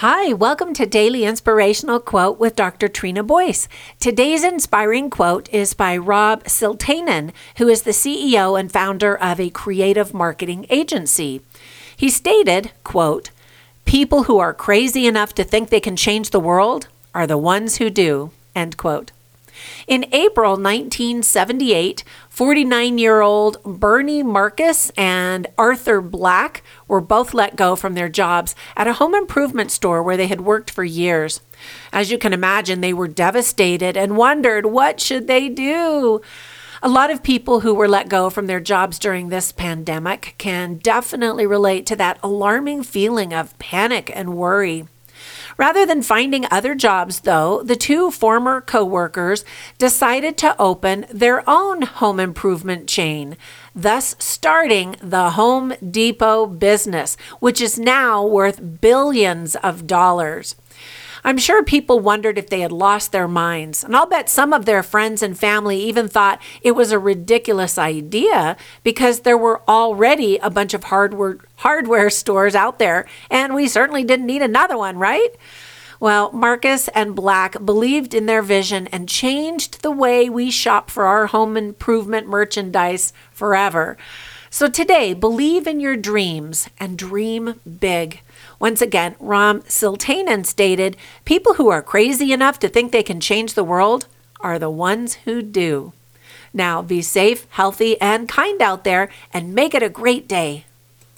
Hi, welcome to Daily Inspirational Quote with Dr. Trina Boyce. Today's inspiring quote is by Rob Siltanen, who is the CEO and founder of a creative marketing agency. He stated, quote, People who are crazy enough to think they can change the world are the ones who do, end quote. In April 1978, 49 year old Bernie Marcus and Arthur Blank were both let go from their jobs at a home improvement store where they had worked for years. As you can imagine, they were devastated and wondered what should they do. A lot of people who were let go from their jobs during this pandemic can definitely relate to that alarming feeling of panic and worry. Rather than finding other jobs, though, the two former coworkers decided to open their own home improvement chain, thus starting the Home Depot business, which is now worth billions of dollars. I'm sure people wondered if they had lost their minds, and I'll bet some of their friends and family even thought it was a ridiculous idea because there were already a bunch of hardware hardware stores out there, and we certainly didn't need another one, right? Well, Marcus and Blank believed in their vision and changed the way we shop for our home improvement merchandise forever. So today, believe in your dreams and dream big. Once again, Rob Siltanen stated People who are crazy enough to think they can change the world are the ones who do. Now, be safe, healthy, and kind out there, and make it a great day.